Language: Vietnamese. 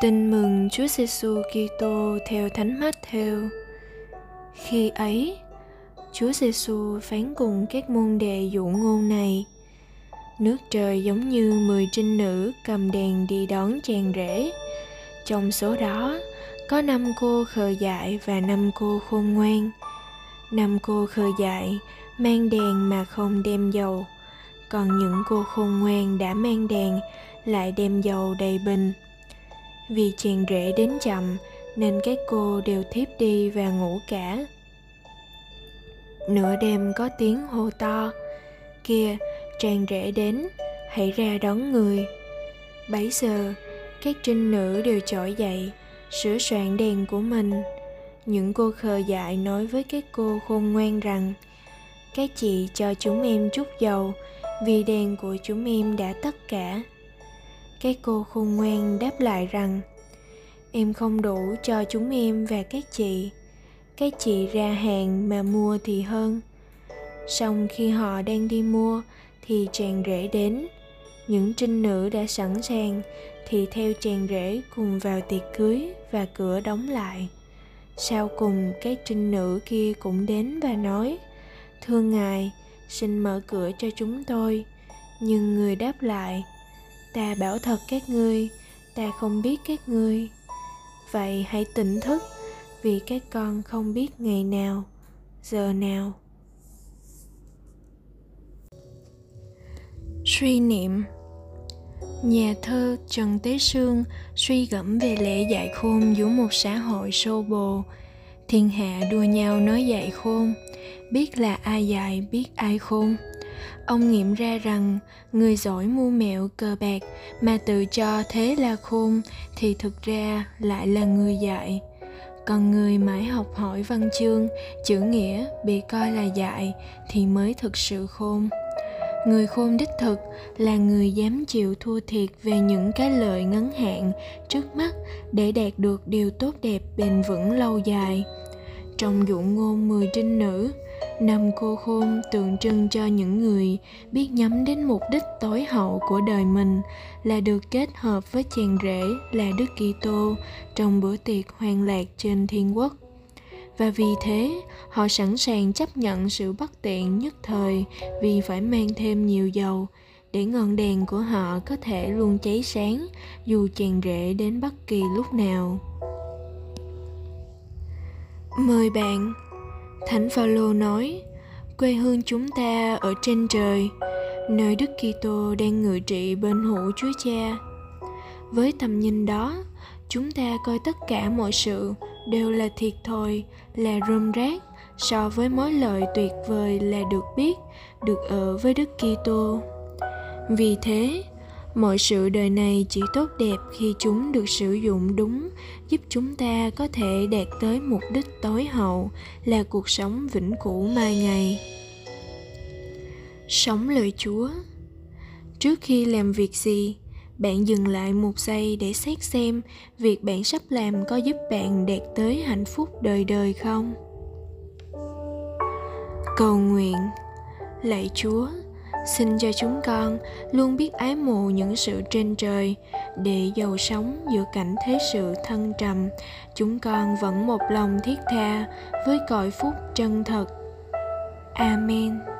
Tin mừng Chúa Giêsu Kitô theo Thánh Matthew. Khi ấy, Chúa Giêsu phán cùng các môn đệ dụ ngôn này: Nước trời giống như mười trinh nữ cầm đèn đi đón chàng rể. Trong số đó, có năm cô khờ dại và năm cô khôn ngoan. Năm cô khờ dại mang đèn mà không đem dầu, còn những cô khôn ngoan đã mang đèn lại đem dầu đầy bình vì chàng rể đến chậm, nên các cô đều thiếp đi và ngủ cả. Nửa đêm có tiếng hô to. Kia chàng rể đến, hãy ra đón người. Bấy giờ, các trinh nữ đều trỗi dậy, sửa soạn đèn của mình. Những cô khờ dại nói với các cô khôn ngoan rằng, các chị cho chúng em chút dầu, vì đèn của chúng em đã tất cả các cô khôn ngoan đáp lại rằng, em không đủ cho chúng em và các chị. Các chị ra hàng mà mua thì hơn. Song khi họ đang đi mua thì chàng rể đến. Những trinh nữ đã sẵn sàng thì theo chàng rể cùng vào tiệc cưới và cửa đóng lại. Sau cùng các trinh nữ kia cũng đến và nói, thưa ngài, xin mở cửa cho chúng tôi. Nhưng người đáp lại ta bảo thật các ngươi, ta không biết các ngươi. Vậy hãy tỉnh thức, vì các con không biết ngày nào, giờ nào. Suy niệm. Nhà thơ trần tế sương suy gẫm về lễ dạy khôn giữa một xã hội sô bồ. Thiên hạ đua nhau nói dạy khôn, biết là ai dạy, biết ai khôn ông nghiệm ra rằng, người giỏi mua mẹo cờ bạc mà tự cho thế là khôn thì thực ra lại là người dạy. Còn người mãi học hỏi văn chương, chữ nghĩa bị coi là dạy thì mới thực sự khôn. Người khôn đích thực là người dám chịu thua thiệt về những cái lợi ngắn hạn trước mắt để đạt được điều tốt đẹp bền vững lâu dài. Trong dụ ngôn mười trinh nữ năm cô khôn tượng trưng cho những người biết nhắm đến mục đích tối hậu của đời mình là được kết hợp với chàng rể là Đức Kitô trong bữa tiệc hoan lạc trên thiên quốc. Và vì thế, họ sẵn sàng chấp nhận sự bất tiện nhất thời vì phải mang thêm nhiều dầu để ngọn đèn của họ có thể luôn cháy sáng dù chàng rể đến bất kỳ lúc nào. Mời bạn Thánh Phaolô nói, quê hương chúng ta ở trên trời, nơi Đức Kitô đang ngự trị bên hữu Chúa Cha. Với tầm nhìn đó, chúng ta coi tất cả mọi sự đều là thiệt thòi, là rơm rác so với mối lợi tuyệt vời là được biết, được ở với Đức Kitô. Vì thế, mọi sự đời này chỉ tốt đẹp khi chúng được sử dụng đúng, giúp chúng ta có thể đạt tới mục đích tối hậu là cuộc sống vĩnh cửu mai ngày. Sống lời chúa. Trước khi làm việc gì, bạn dừng lại một giây để xét xem việc bạn sắp làm có giúp bạn đạt tới hạnh phúc đời đời không. Cầu nguyện. Lạy chúa xin cho chúng con luôn biết ái mộ những sự trên trời, để giàu sống giữa cảnh thế sự thân trầm. Chúng con vẫn một lòng thiết tha với cõi phúc chân thật. Amen.